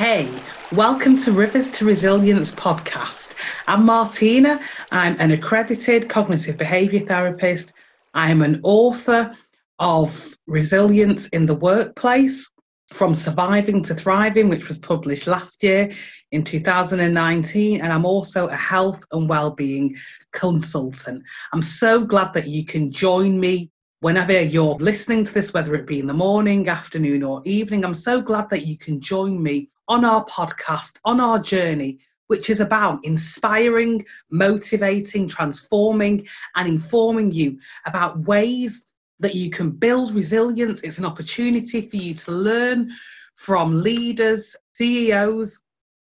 Hey, welcome to Rivers to Resilience podcast. I'm Martina. I'm an accredited cognitive behaviour therapist. I'm an author of Resilience in the Workplace From Surviving to Thriving, which was published last year in 2019. And I'm also a health and wellbeing consultant. I'm so glad that you can join me whenever you're listening to this, whether it be in the morning, afternoon, or evening. I'm so glad that you can join me on our podcast, on our journey, which is about inspiring, motivating, transforming, and informing you about ways that you can build resilience. It's an opportunity for you to learn from leaders, CEOs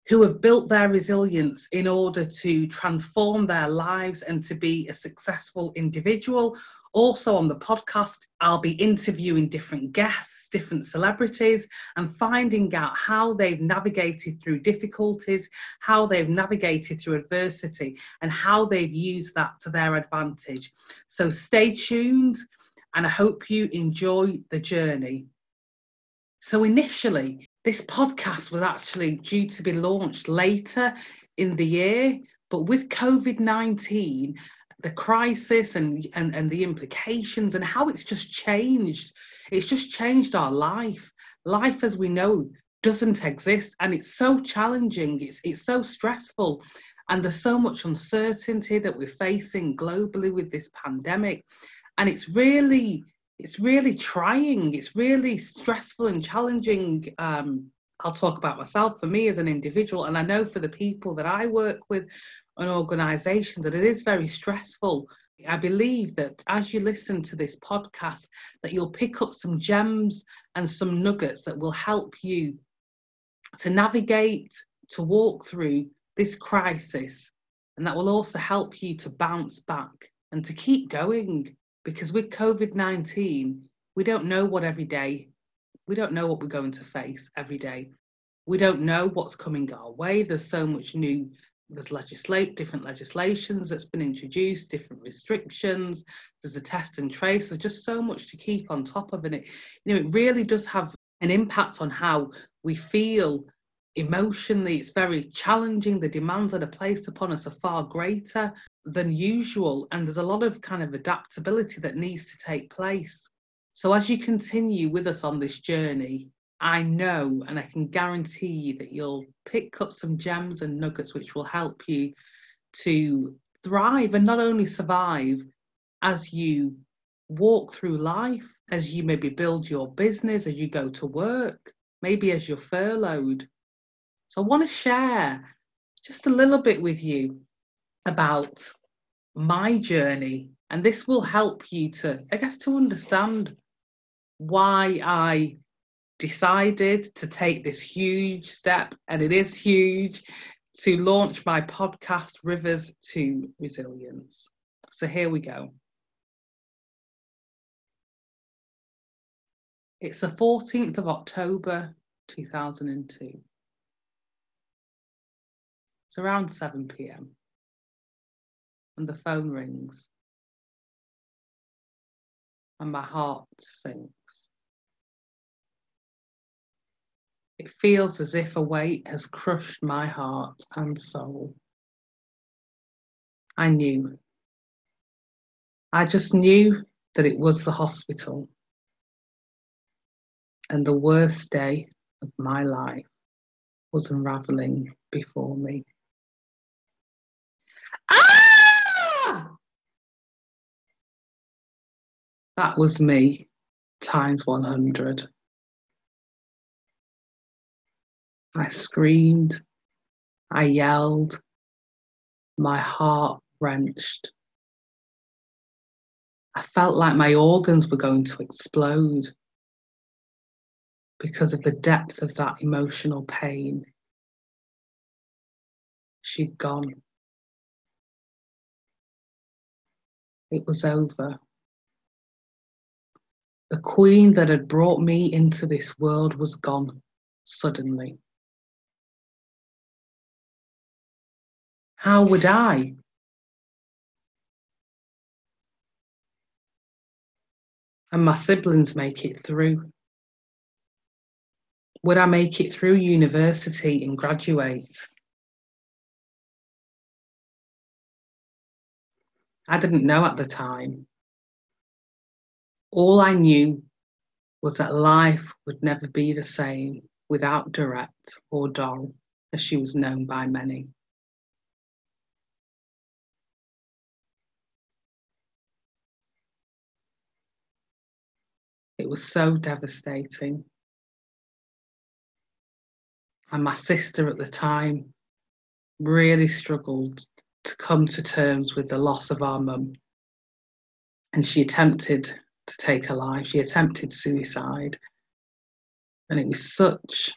who have built their resilience in order to transform their lives and to be a successful individual also, on the podcast, I'll be interviewing different guests, different celebrities, and finding out how they've navigated through difficulties, how they've navigated through adversity, and how they've used that to their advantage. So, stay tuned, and I hope you enjoy the journey. So, initially, this podcast was actually due to be launched later in the year, but with COVID 19, the crisis and, and and the implications and how it's just changed. It's just changed our life. Life as we know doesn't exist and it's so challenging. It's it's so stressful and there's so much uncertainty that we're facing globally with this pandemic. And it's really it's really trying. It's really stressful and challenging um, I'll talk about myself for me as an individual, and I know for the people that I work with and organisations that it is very stressful. I believe that as you listen to this podcast, that you'll pick up some gems and some nuggets that will help you to navigate, to walk through this crisis, and that will also help you to bounce back and to keep going. Because with COVID 19, we don't know what every day we don't know what we're going to face every day. We don't know what's coming our way. There's so much new, there's legislate, different legislations that's been introduced, different restrictions, there's a test and trace, there's just so much to keep on top of. And it, you know, it really does have an impact on how we feel emotionally. It's very challenging. The demands that are placed upon us are far greater than usual. And there's a lot of kind of adaptability that needs to take place. So, as you continue with us on this journey, I know and I can guarantee you that you'll pick up some gems and nuggets which will help you to thrive and not only survive as you walk through life, as you maybe build your business, as you go to work, maybe as you're furloughed. So, I want to share just a little bit with you about my journey, and this will help you to, I guess, to understand why I decided to take this huge step, and it is huge, to launch my podcast, Rivers to Resilience. So here we go. It's the 14th of October 2002. It's around 7 pm, and the phone rings and my heart sinks. It feels as if a weight has crushed my heart and soul. I knew. I just knew that it was the hospital. And the worst day of my life was unraveling before me. That was me times 100. I screamed, I yelled, my heart wrenched. I felt like my organs were going to explode because of the depth of that emotional pain. She'd gone. It was over. The queen that had brought me into this world was gone suddenly. How would I? And my siblings make it through. would I make it through university and graduate? I didn't know at the time. All I knew was that life would never be the same without Dorette or Doll, as she was known by many. It was so devastating. And my sister at the time really struggled to come to terms with the loss of our mum. And she attempted to take her life. She attempted suicide. And it was such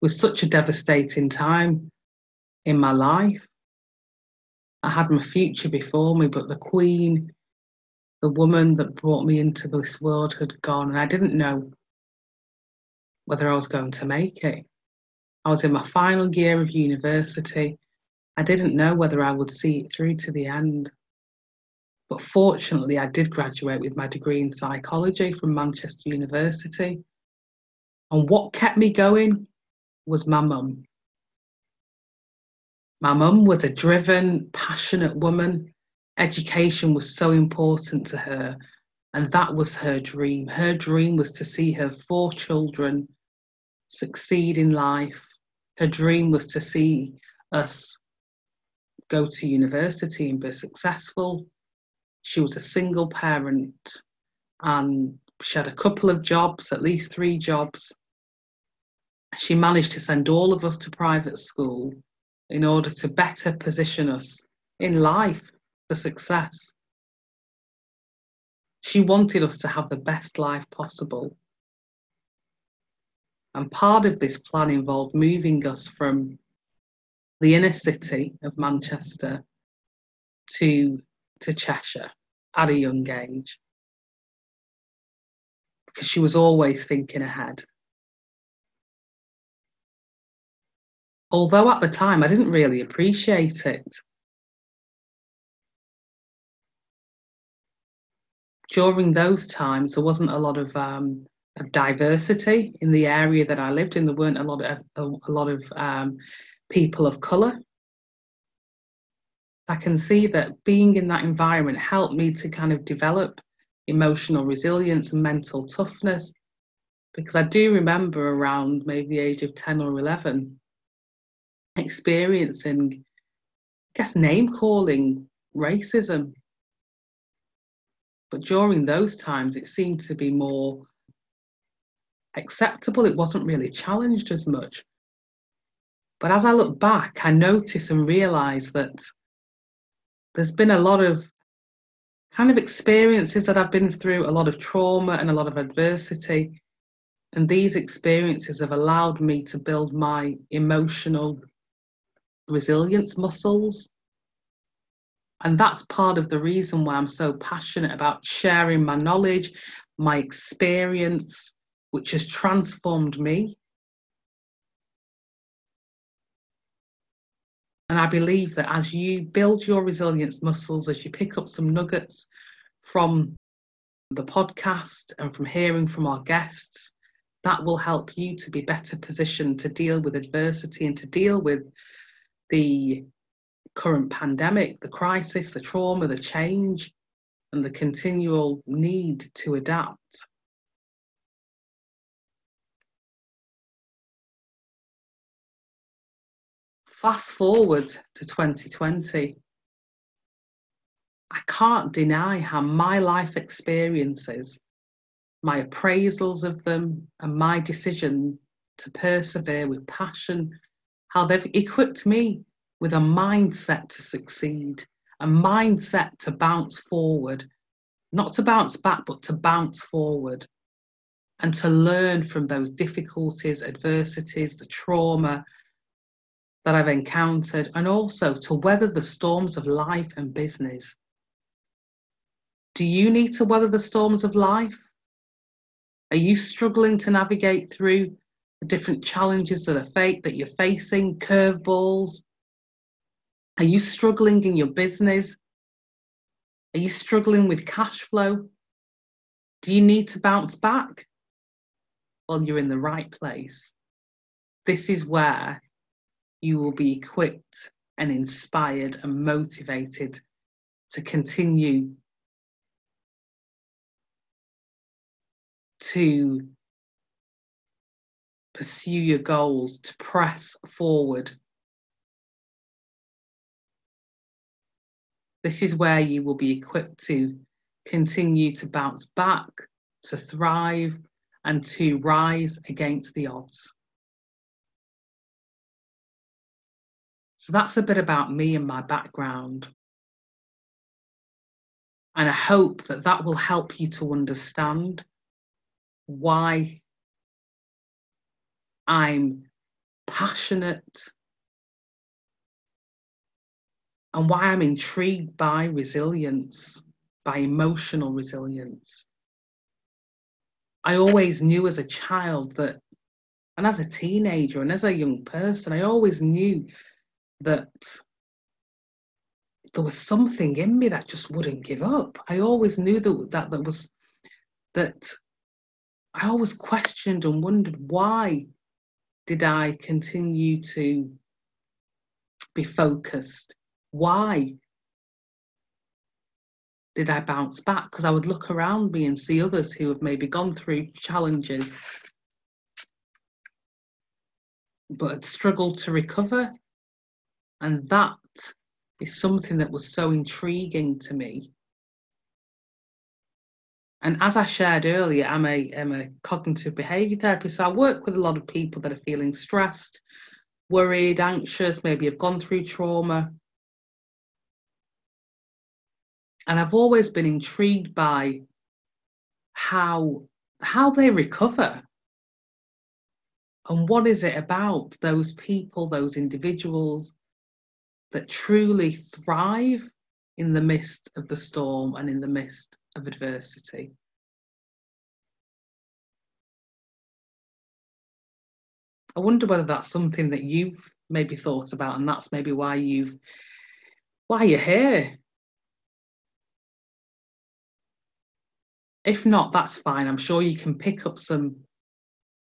was such a devastating time in my life. I had my future before me, but the queen, the woman that brought me into this world had gone, and I didn't know whether I was going to make it. I was in my final year of university. I didn't know whether I would see it through to the end. But fortunately, I did graduate with my degree in psychology from Manchester University. And what kept me going was my mum. My mum was a driven, passionate woman. Education was so important to her, and that was her dream. Her dream was to see her four children succeed in life. Her dream was to see us go to university and be successful. She was a single parent and she had a couple of jobs, at least three jobs. She managed to send all of us to private school in order to better position us in life for success. She wanted us to have the best life possible. And part of this plan involved moving us from the inner city of Manchester to, to Cheshire at a young age because she was always thinking ahead. Although at the time I didn't really appreciate it. During those times, there wasn't a lot of, um, of diversity in the area that I lived in. There weren't a lot of a, a lot of um, people of colour. I can see that being in that environment helped me to kind of develop emotional resilience and mental toughness because I do remember around maybe the age of 10 or 11 experiencing, I guess, name calling racism. But during those times, it seemed to be more acceptable. It wasn't really challenged as much. But as I look back, I notice and realize that there's been a lot of kind of experiences that I've been through, a lot of trauma and a lot of adversity. And these experiences have allowed me to build my emotional resilience muscles. And that's part of the reason why I'm so passionate about sharing my knowledge, my experience, which has transformed me And I believe that as you build your resilience muscles, as you pick up some nuggets from the podcast and from hearing from our guests, that will help you to be better positioned to deal with adversity and to deal with the current pandemic, the crisis, the trauma, the change, and the continual need to adapt. Fast forward to 2020. I can't deny how my life experiences, my appraisals of them, and my decision to persevere with passion, how they've equipped me with a mindset to succeed, a mindset to bounce forward, not to bounce back, but to bounce forward and to learn from those difficulties, adversities, the trauma, that I've encountered, and also to weather the storms of life and business. Do you need to weather the storms of life? Are you struggling to navigate through the different challenges that are fate that you're facing, curveballs? Are you struggling in your business? Are you struggling with cash flow? Do you need to bounce back? well, you're in the right place. This is where you will be equipped and inspired and motivated to continue to pursue your goals, to press forward. This is where you will be equipped to continue to bounce back, to thrive, and to rise against the odds. So that's a bit about me and my background. And I hope that that will help you to understand why I'm passionate and why I'm intrigued by resilience, by emotional resilience. I always knew as a child that, and as a teenager and as a young person, I always knew that there was something in me that just wouldn't give up. I always knew that that, that was that I always questioned and wondered why did I continue to be focused? Why did I bounce back? Because I would look around me and see others who have maybe gone through challenges but had struggled to recover. And that is something that was so intriguing to me. And as I shared earlier, I'm a, I'm a cognitive behaviour therapist. So I work with a lot of people that are feeling stressed, worried, anxious, maybe have gone through trauma. And I've always been intrigued by how how they recover and what is it about those people those individuals that truly thrive in the midst of the storm and in the midst of adversity. I wonder whether that's something that you've maybe thought about, and that's maybe why you've why you're here. If not, that's fine. I'm sure you can pick up some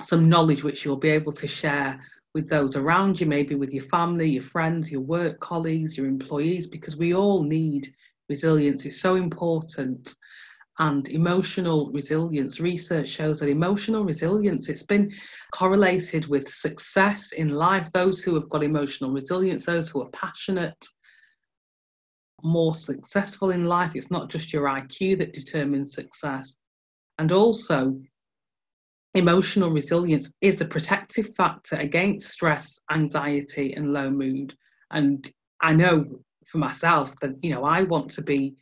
some knowledge which you'll be able to share with those around you, maybe with your family, your friends, your work colleagues, your employees, because we all need resilience. It's so important. And emotional resilience, research shows that emotional resilience, it's been correlated with success in life. Those who have got emotional resilience, those who are passionate, more successful in life. It's not just your IQ that determines success. And also, emotional resilience is a protective factor against stress, anxiety, and low mood. And I know for myself that, you know, I want to be,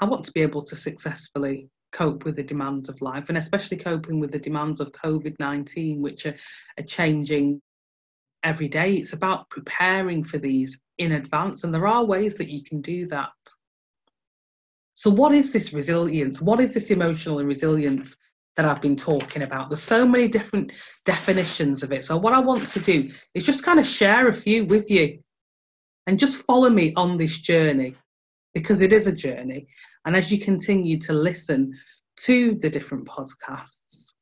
I want to be able to successfully cope with the demands of life and especially coping with the demands of COVID 19, which are, are changing every day. It's about preparing for these in advance, and there are ways that you can do that. So, what is this resilience? What is this emotional resilience that I've been talking about. There's so many different definitions of it. So, what I want to do is just kind of share a few with you and just follow me on this journey because it is a journey. And as you continue to listen to the different podcasts,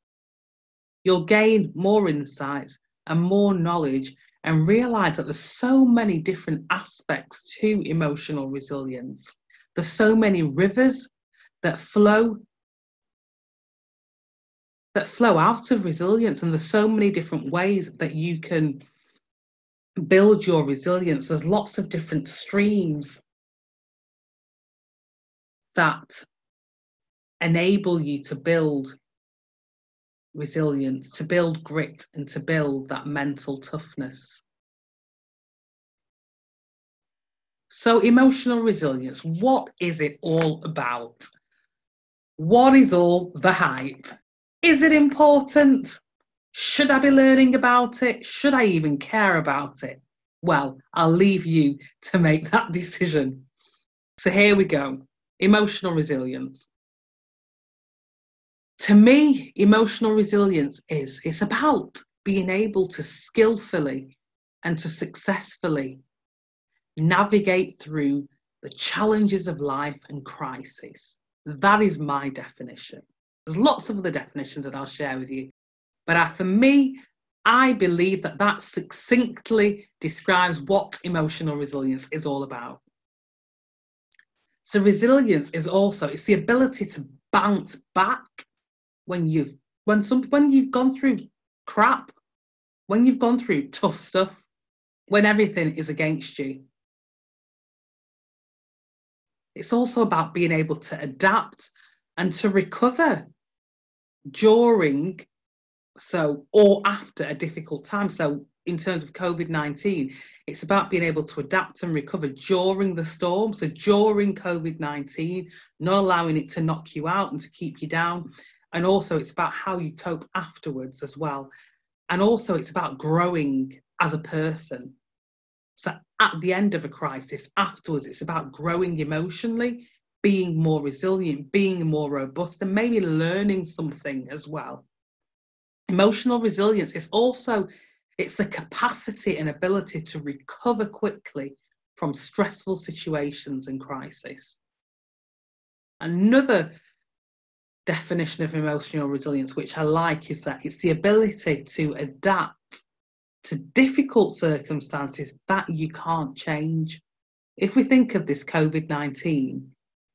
you'll gain more insights and more knowledge and realize that there's so many different aspects to emotional resilience. There's so many rivers that flow that flow out of resilience and there's so many different ways that you can build your resilience. There's lots of different streams that enable you to build resilience to build grit and to build that mental toughness. So emotional resilience what is it all about? What is all the hype is it important? Should I be learning about it? Should I even care about it? Well, I'll leave you to make that decision. So here we go emotional resilience. To me, emotional resilience is it's about being able to skillfully and to successfully navigate through the challenges of life and crisis. That is my definition. There's lots of other definitions that I'll share with you, But uh, for me, I believe that that succinctly describes what emotional resilience is all about. So resilience is also it's the ability to bounce back when you've when some when you've gone through crap, when you've gone through tough stuff, when everything is against you. It's also about being able to adapt and to recover during so or after a difficult time. So in terms of covid-19 it's about being able to adapt and recover during the storm. So during covid-19 not allowing it to knock you out and to keep you down. And also it's about how you cope afterwards as well. And also it's about growing as a person. So at the end of a crisis afterwards it's about growing emotionally being more resilient being more robust and maybe learning something as well. Emotional resilience is also it's the capacity and ability to recover quickly from stressful situations and crisis. Another definition of emotional resilience which i like is that it's the ability to adapt to difficult circumstances that you can't change. If we think of this covid-19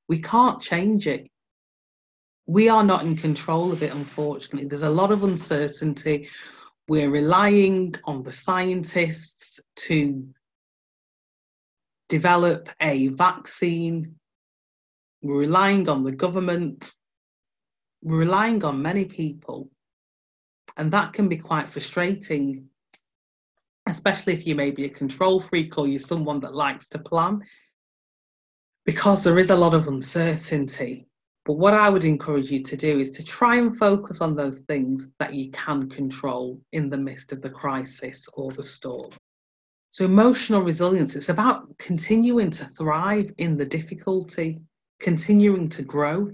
we can't change it we are not in control of it, unfortunately. There's a lot of uncertainty. We're relying on the scientists to develop a vaccine. We're relying on the government. We're relying on many people. And that can be quite frustrating, especially if you may be a control freak or you're someone that likes to plan, because there is a lot of uncertainty. But what I would encourage you to do is to try and focus on those things that you can control in the midst of the crisis or the storm. So, emotional resilience, it's about continuing to thrive in the difficulty, continuing to grow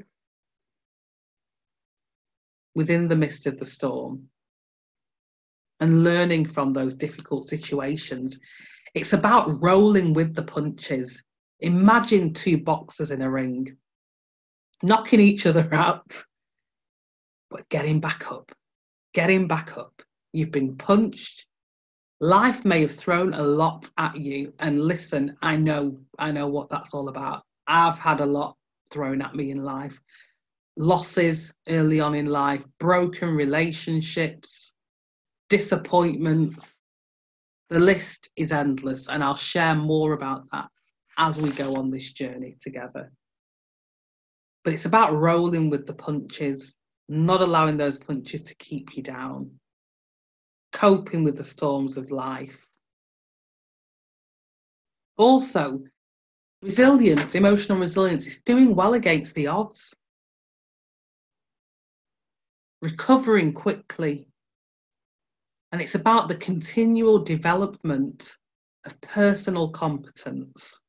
within the midst of the storm, and learning from those difficult situations. It's about rolling with the punches. Imagine two boxers in a ring knocking each other out, but getting back up, getting back up. You've been punched. Life may have thrown a lot at you. And listen, I know, I know what that's all about. I've had a lot thrown at me in life. Losses early on in life, broken relationships, disappointments. The list is endless, and I'll share more about that as we go on this journey together but it's about rolling with the punches, not allowing those punches to keep you down, coping with the storms of life. Also, resilience, emotional resilience, is doing well against the odds, recovering quickly. And it's about the continual development of personal competence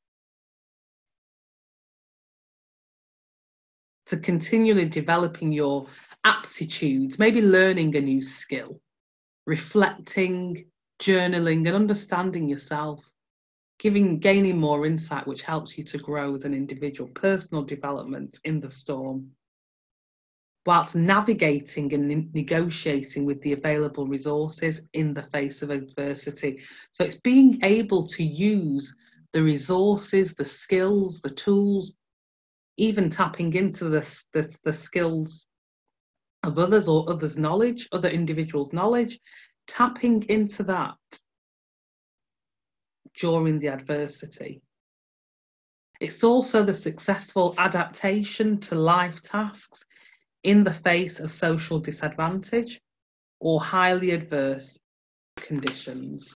to continually developing your aptitudes, maybe learning a new skill, reflecting, journaling, and understanding yourself, giving, gaining more insight, which helps you to grow as an individual, personal development in the storm, whilst navigating and negotiating with the available resources in the face of adversity. So it's being able to use the resources, the skills, the tools, even tapping into the, the, the skills of others or others' knowledge, other individuals' knowledge, tapping into that during the adversity. It's also the successful adaptation to life tasks in the face of social disadvantage or highly adverse conditions.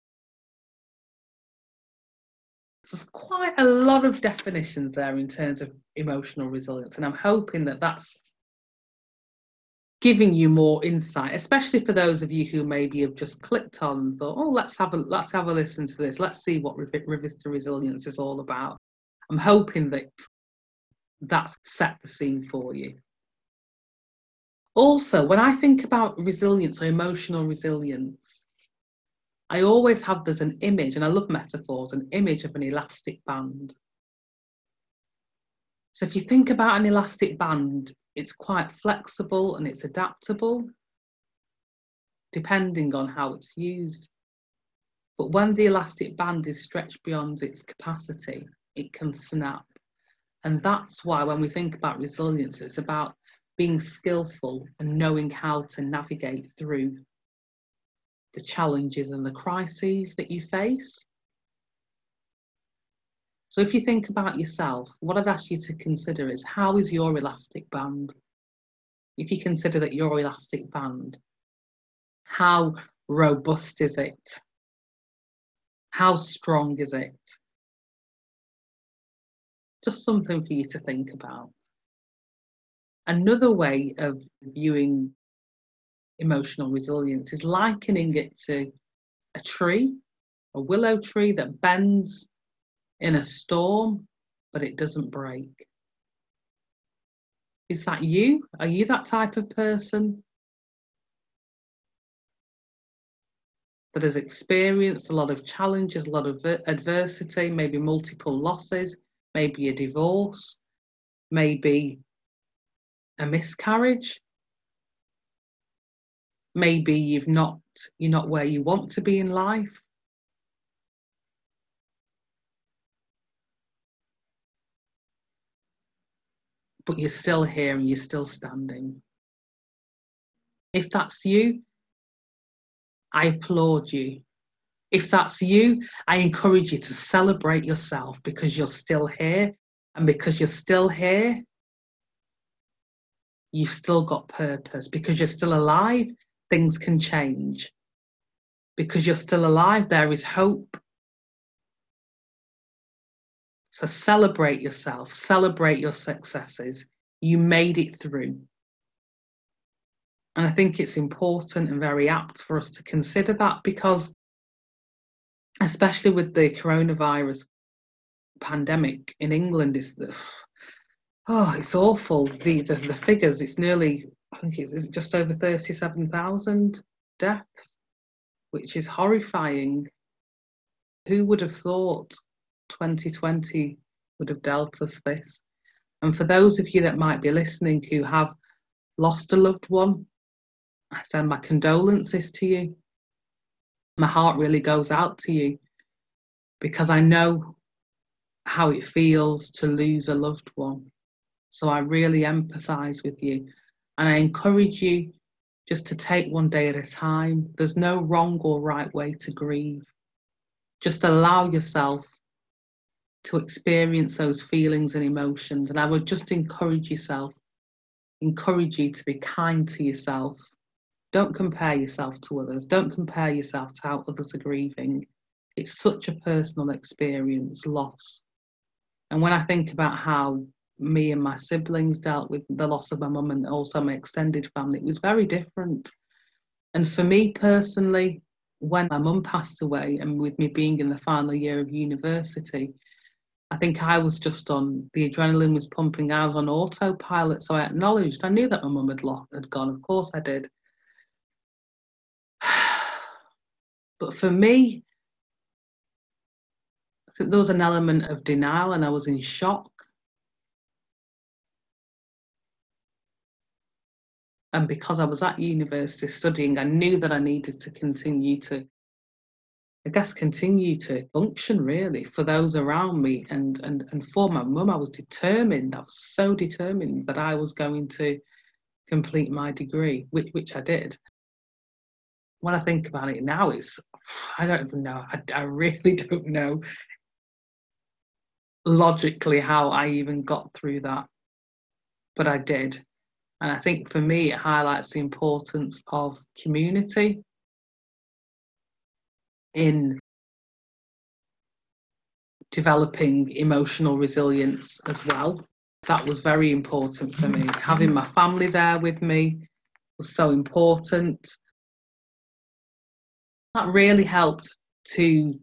There's quite a lot of definitions there in terms of emotional resilience, and I'm hoping that that's giving you more insight, especially for those of you who maybe have just clicked on and thought, "Oh, let's have a let's have a listen to this. Let's see what Rivers to Resilience is all about." I'm hoping that that's set the scene for you. Also, when I think about resilience or emotional resilience, I always have there's an image, and I love metaphors, an image of an elastic band. So if you think about an elastic band, it's quite flexible and it's adaptable. depending on how it's used. But when the elastic band is stretched beyond its capacity, it can snap. And that's why when we think about resilience, it's about being skillful and knowing how to navigate through the challenges and the crises that you face. So if you think about yourself, what I'd ask you to consider is how is your elastic band? If you consider that your elastic band, how robust is it? How strong is it? Just something for you to think about. Another way of viewing emotional resilience is likening it to a tree, a willow tree that bends in a storm, but it doesn't break. Is that you? Are you that type of person that has experienced a lot of challenges, a lot of adversity, maybe multiple losses, maybe a divorce, maybe a miscarriage? Maybe you've not you're not where you want to be in life. But you're still here and you're still standing. If that's you i applaud you. If that's you i encourage you to celebrate yourself because you're still here. And because you're still here you've still got purpose. Because you're still alive things can change. Because you're still alive, there is hope. So celebrate yourself, celebrate your successes. You made it through. And I think it's important and very apt for us to consider that because, especially with the coronavirus pandemic in England, is the oh, it's awful. The, the the figures. It's nearly I think it's, just over 37,000 deaths, which is horrifying. Who would have thought 2020 would have dealt us this? And for those of you that might be listening who have lost a loved one, I send my condolences to you. My heart really goes out to you because I know how it feels to lose a loved one. So I really empathize with you. And I encourage you just to take one day at a time. There's no wrong or right way to grieve. Just allow yourself to experience those feelings and emotions. And I would just encourage yourself, encourage you to be kind to yourself. Don't compare yourself to others. Don't compare yourself to how others are grieving. It's such a personal experience, loss. And when I think about how me and my siblings dealt with the loss of my mum and also my extended family. It was very different. And for me personally, when my mum passed away and with me being in the final year of university, I think I was just on the adrenaline was pumping out on autopilot. So I acknowledged, I knew that my mum had, lost, had gone. Of course I did. But for me, there was an element of denial and I was in shock and because I was at university studying, I knew that I needed to continue to, I guess, continue to function really for those around me and and and for my mum. I was determined. I was so determined that I was going to complete my degree, which which I did. When I think about it now, it's I don't even know. I, I really don't know logically how I even got through that, but I did and I think for me, it highlights the importance of community in developing emotional resilience as well. That was very important for me. Having my family there with me was so important. That really helped to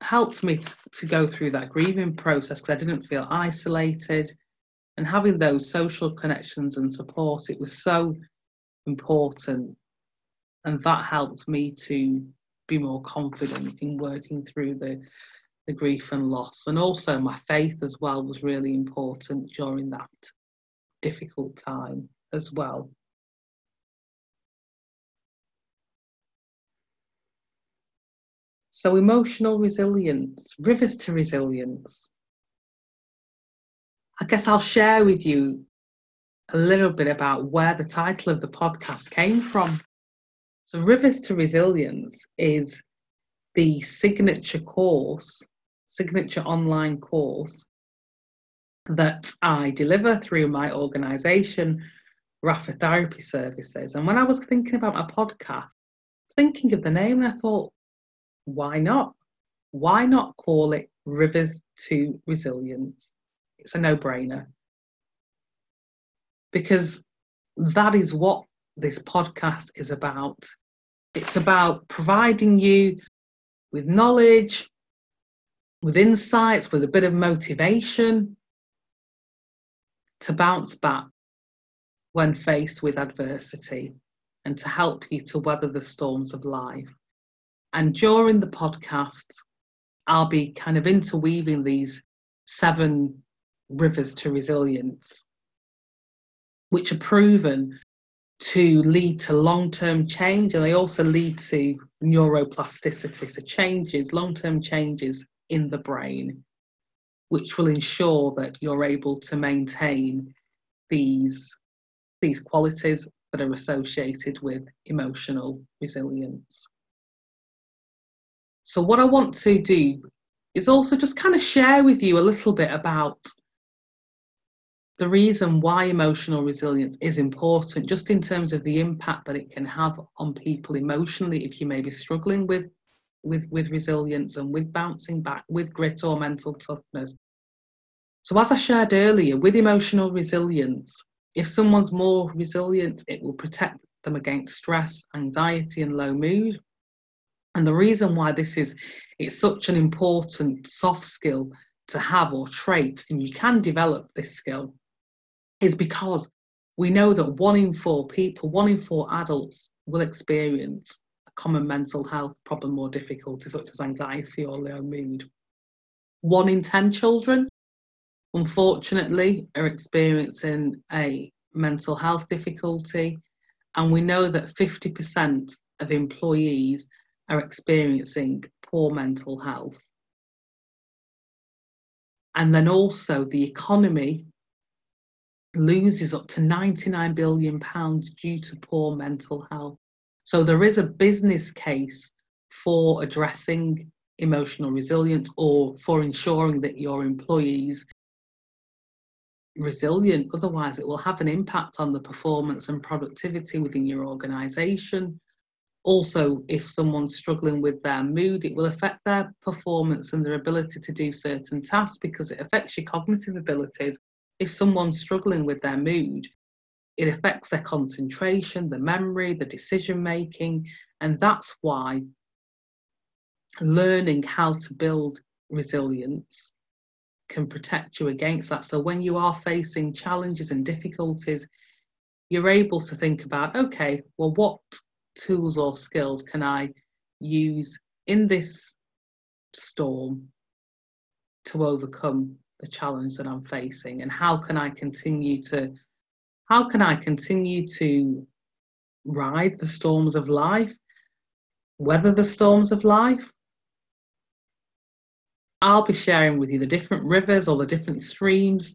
helped me to go through that grieving process because I didn't feel isolated and having those social connections and support, it was so important. And that helped me to be more confident in working through the, the grief and loss. And also, my faith as well was really important during that difficult time as well. So, emotional resilience, rivers to resilience. I guess I'll share with you a little bit about where the title of the podcast came from. So, Rivers to Resilience is the signature course, signature online course that I deliver through my organisation, Rafa Therapy Services. And when I was thinking about my podcast, thinking of the name, I thought, why not? Why not call it Rivers to Resilience? It's a no brainer. Because that is what this podcast is about. It's about providing you with knowledge, with insights, with a bit of motivation to bounce back when faced with adversity and to help you to weather the storms of life. And during the podcasts, I'll be kind of interweaving these seven rivers to resilience, which are proven to lead to long term change and they also lead to neuroplasticity, so changes, long term changes in the brain, which will ensure that you're able to maintain these, these qualities that are associated with emotional resilience. So, what I want to do is also just kind of share with you a little bit about the reason why emotional resilience is important, just in terms of the impact that it can have on people emotionally if you may be struggling with, with, with resilience and with bouncing back, with grit or mental toughness. So, as I shared earlier, with emotional resilience, if someone's more resilient, it will protect them against stress, anxiety, and low mood. And the reason why this is it's such an important soft skill to have or trait, and you can develop this skill, is because we know that one in four people, one in four adults will experience a common mental health problem or difficulty, such as anxiety or low mood. One in 10 children, unfortunately, are experiencing a mental health difficulty. And we know that 50% of employees are experiencing poor mental health. And then also the economy loses up to 99 billion pounds due to poor mental health. So there is a business case for addressing emotional resilience or for ensuring that your employees resilient. Otherwise it will have an impact on the performance and productivity within your organization. Also if someone's struggling with their mood it will affect their performance and their ability to do certain tasks because it affects your cognitive abilities if someone's struggling with their mood it affects their concentration the memory the decision making and that's why learning how to build resilience can protect you against that. So when you are facing challenges and difficulties you're able to think about okay well what tools or skills can I use in this storm to overcome the challenge that I'm facing and how can I continue to how can I continue to ride the storms of life weather the storms of life I'll be sharing with you the different rivers or the different streams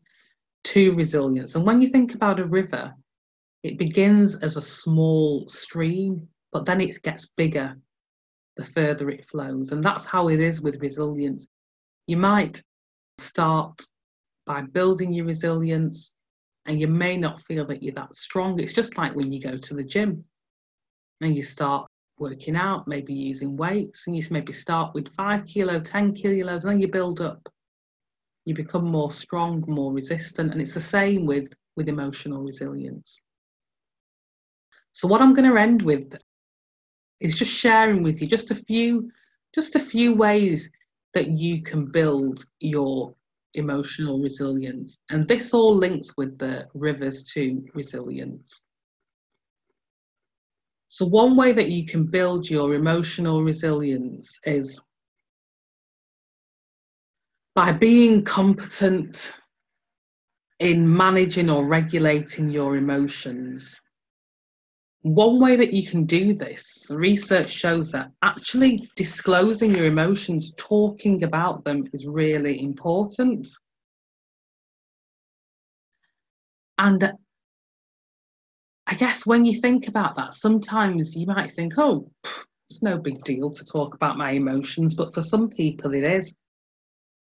to resilience and when you think about a river it begins as a small stream, but then it gets bigger the further it flows. And that's how it is with resilience. You might start by building your resilience, and you may not feel that you're that strong. It's just like when you go to the gym and you start working out, maybe using weights, and you maybe start with five kilo, 10 kilos, and then you build up. You become more strong, more resistant, and it's the same with, with emotional resilience. So what I'm going to end with is just sharing with you just a few just a few ways that you can build your emotional resilience. And this all links with the rivers to resilience. So, one way that you can build your emotional resilience is by being competent in managing or regulating your emotions one way that you can do this, research shows that actually disclosing your emotions, talking about them is really important. And I guess when you think about that, sometimes you might think, oh, it's no big deal to talk about my emotions, but for some people it is.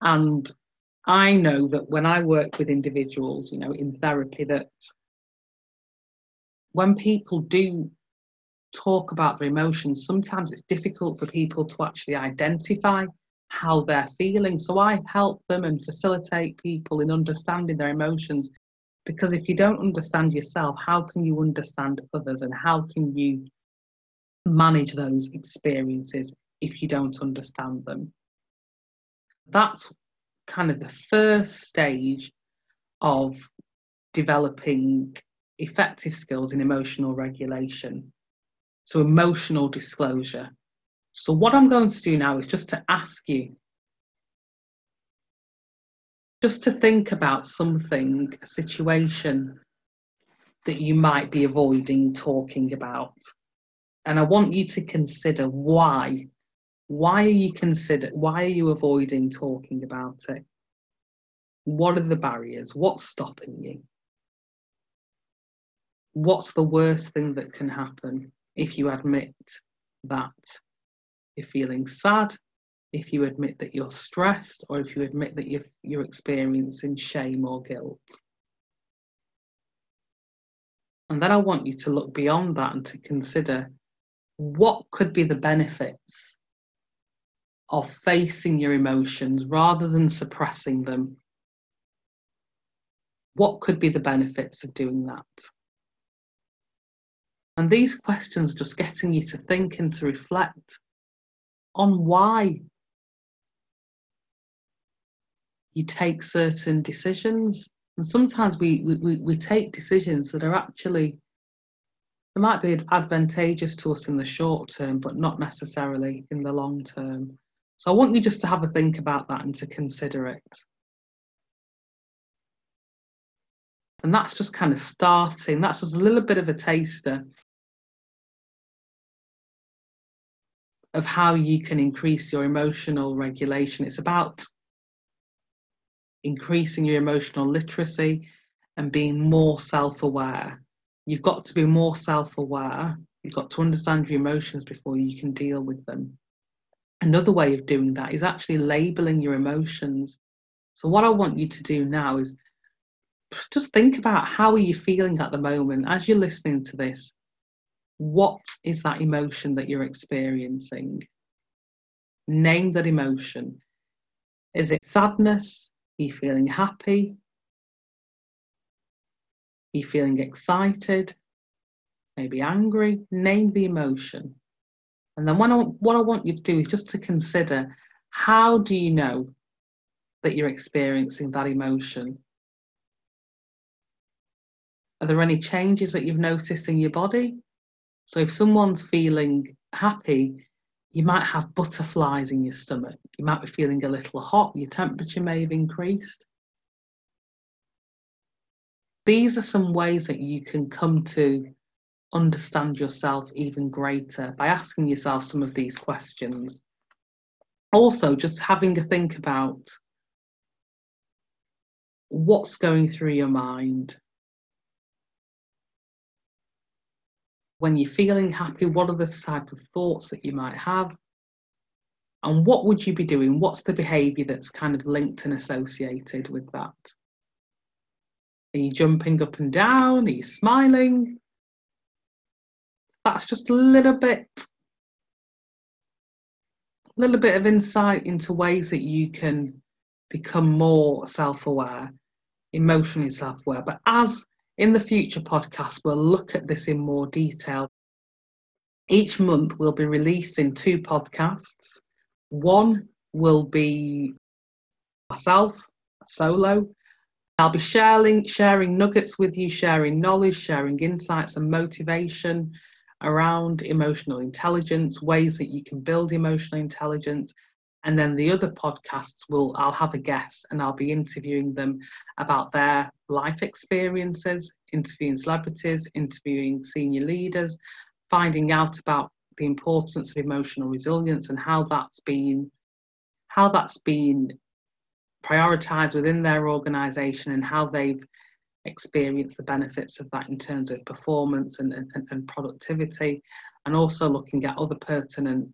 And I know that when I work with individuals, you know, in therapy, that when people do talk about their emotions, sometimes it's difficult for people to actually identify how they're feeling. So I help them and facilitate people in understanding their emotions. Because if you don't understand yourself, how can you understand others and how can you manage those experiences if you don't understand them? That's kind of the first stage of developing effective skills in emotional regulation. So, emotional disclosure. So, what I'm going to do now is just to ask you just to think about something, a situation that you might be avoiding talking about. And I want you to consider why. Why are you consider why are you avoiding talking about it? What are the barriers? What's stopping you? What's the worst thing that can happen if you admit that you're feeling sad, if you admit that you're stressed, or if you admit that you're, you're experiencing shame or guilt. And then I want you to look beyond that and to consider what could be the benefits of facing your emotions rather than suppressing them. What could be the benefits of doing that? And these questions just getting you to think and to reflect on why you take certain decisions. And sometimes we, we, we take decisions that are actually, they might be advantageous to us in the short term, but not necessarily in the long term. So I want you just to have a think about that and to consider it. And that's just kind of starting, that's just a little bit of a taster of how you can increase your emotional regulation. It's about increasing your emotional literacy and being more self aware. You've got to be more self aware. You've got to understand your emotions before you can deal with them. Another way of doing that is actually labeling your emotions. So, what I want you to do now is just think about how are you feeling at the moment as you're listening to this what is that emotion that you're experiencing? Name that emotion. Is it sadness? Are you feeling happy? Are you feeling excited? Maybe angry? Name the emotion. And then what I, what I want you to do is just to consider how do you know that you're experiencing that emotion? Are there any changes that you've noticed in your body? So if someone's feeling happy, you might have butterflies in your stomach. You might be feeling a little hot, your temperature may have increased. These are some ways that you can come to understand yourself even greater by asking yourself some of these questions. Also, just having a think about what's going through your mind when you're feeling happy, what are the type of thoughts that you might have? And what would you be doing? What's the behaviour that's kind of linked and associated with that? Are you jumping up and down? Are you smiling? That's just a little bit a little bit of insight into ways that you can become more self-aware, emotionally self-aware. But as in the future podcasts, we'll look at this in more detail. Each month, we'll be releasing two podcasts. One will be myself, solo. I'll be sharing, sharing nuggets with you, sharing knowledge, sharing insights and motivation around emotional intelligence, ways that you can build emotional intelligence, And then the other podcasts will I'll have a guest and I'll be interviewing them about their life experiences, interviewing celebrities, interviewing senior leaders, finding out about the importance of emotional resilience and how that's been how that's been prioritized within their organization and how they've experienced the benefits of that in terms of performance and, and, and productivity and also looking at other pertinent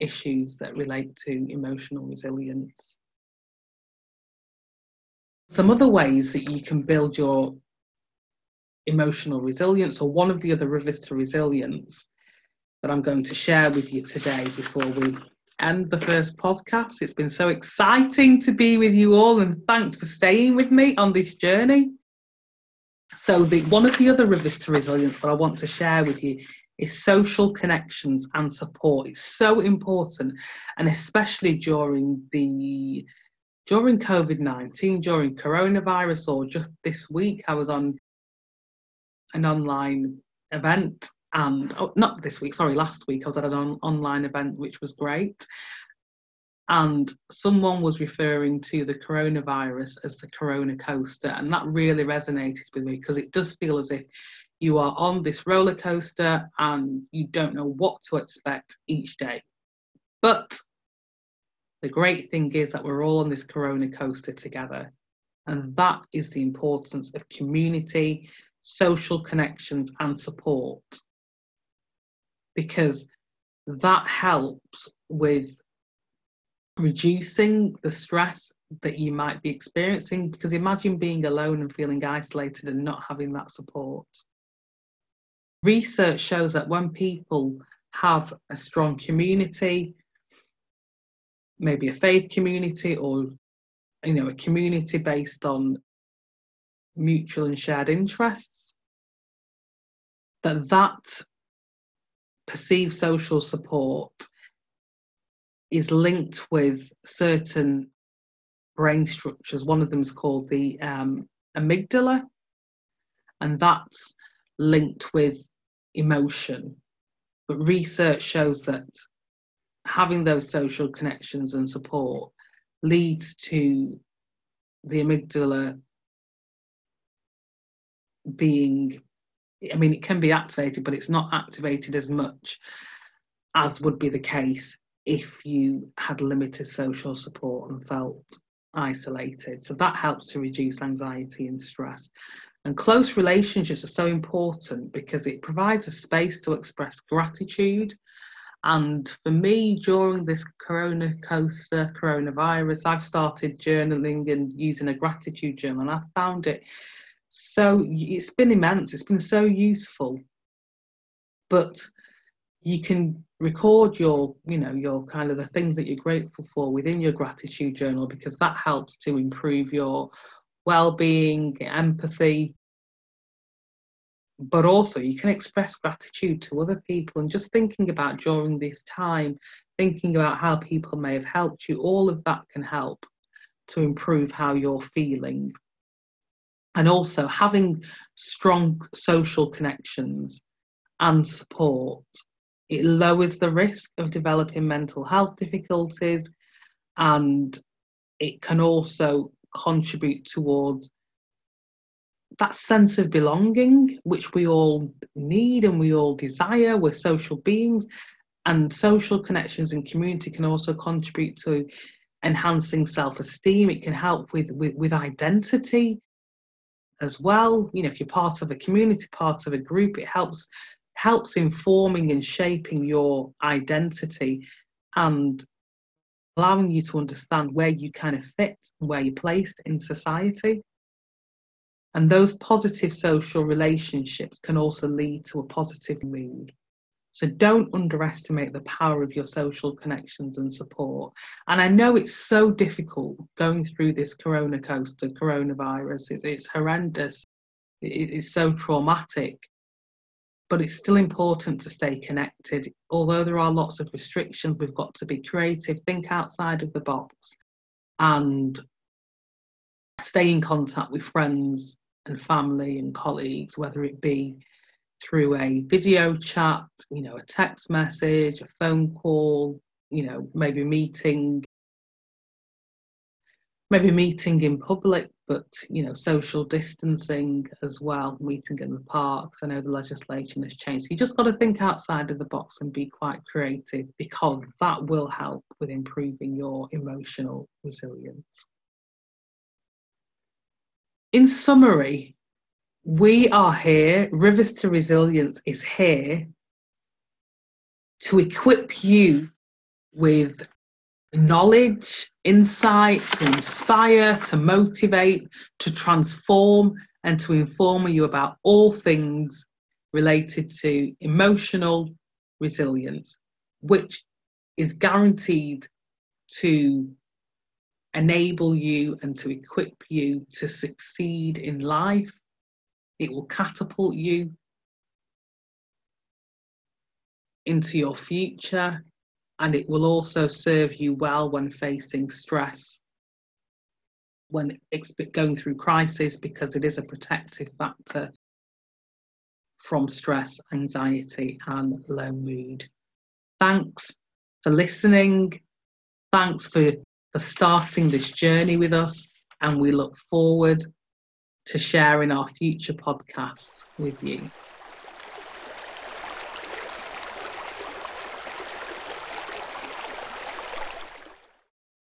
issues that relate to emotional resilience. Some other ways that you can build your emotional resilience, or one of the other rivers to resilience that I'm going to share with you today before we end the first podcast. It's been so exciting to be with you all, and thanks for staying with me on this journey. So, the, one of the other rivers to resilience that I want to share with you is social connections and support. It's so important, and especially during the during COVID nineteen, during coronavirus, or just this week, I was on an online event and oh, not this week sorry last week i was at an on, online event which was great and someone was referring to the coronavirus as the corona coaster and that really resonated with me because it does feel as if you are on this roller coaster and you don't know what to expect each day. But the great thing is that we're all on this corona coaster together. And that is the importance of community social connections and support. Because that helps with reducing the stress that you might be experiencing. Because imagine being alone and feeling isolated and not having that support research shows that when people have a strong community maybe a faith community or you know a community based on mutual and shared interests that that perceived social support is linked with certain brain structures. One of them is called the um, amygdala, and that's linked with emotion. But research shows that having those social connections and support leads to the amygdala being I mean, it can be activated, but it's not activated as much as would be the case if you had limited social support and felt isolated. So that helps to reduce anxiety and stress. And close relationships are so important because it provides a space to express gratitude. And for me, during this corona coaster, coronavirus, I've started journaling and using a gratitude journal. And I found it so it's been immense it's been so useful but you can record your you know your kind of the things that you're grateful for within your gratitude journal because that helps to improve your well-being empathy but also you can express gratitude to other people and just thinking about during this time thinking about how people may have helped you all of that can help to improve how you're feeling. And also having strong social connections and support. It lowers the risk of developing mental health difficulties and it can also contribute towards that sense of belonging which we all need and we all desire we're social beings and social connections and community can also contribute to enhancing self-esteem it can help with, with, with identity as well. You know, if you're part of a community, part of a group, it helps helps informing and shaping your identity and allowing you to understand where you kind of fit and where you're placed in society. And those positive social relationships can also lead to a positive mood. So don't underestimate the power of your social connections and support. And I know it's so difficult going through this corona coaster, coronavirus. It's, it's horrendous. It, it's so traumatic. But it's still important to stay connected. Although there are lots of restrictions, we've got to be creative, think outside of the box, and stay in contact with friends and family and colleagues, whether it be through a video chat, you know, a text message, a phone call, you know, maybe meeting maybe meeting in public, but you know, social distancing as well, meeting in the parks. I know the legislation has changed. You just got to think outside of the box and be quite creative because that will help with improving your emotional resilience. In summary, we are here, Rivers to Resilience is here to equip you with knowledge, insight, to inspire, to motivate, to transform, and to inform you about all things related to emotional resilience, which is guaranteed to enable you and to equip you to succeed in life. It will catapult you into your future and it will also serve you well when facing stress when going through crisis because it is a protective factor from stress anxiety and low mood. Thanks for listening. Thanks for for starting this journey with us and we look forward to sharing our future podcasts with you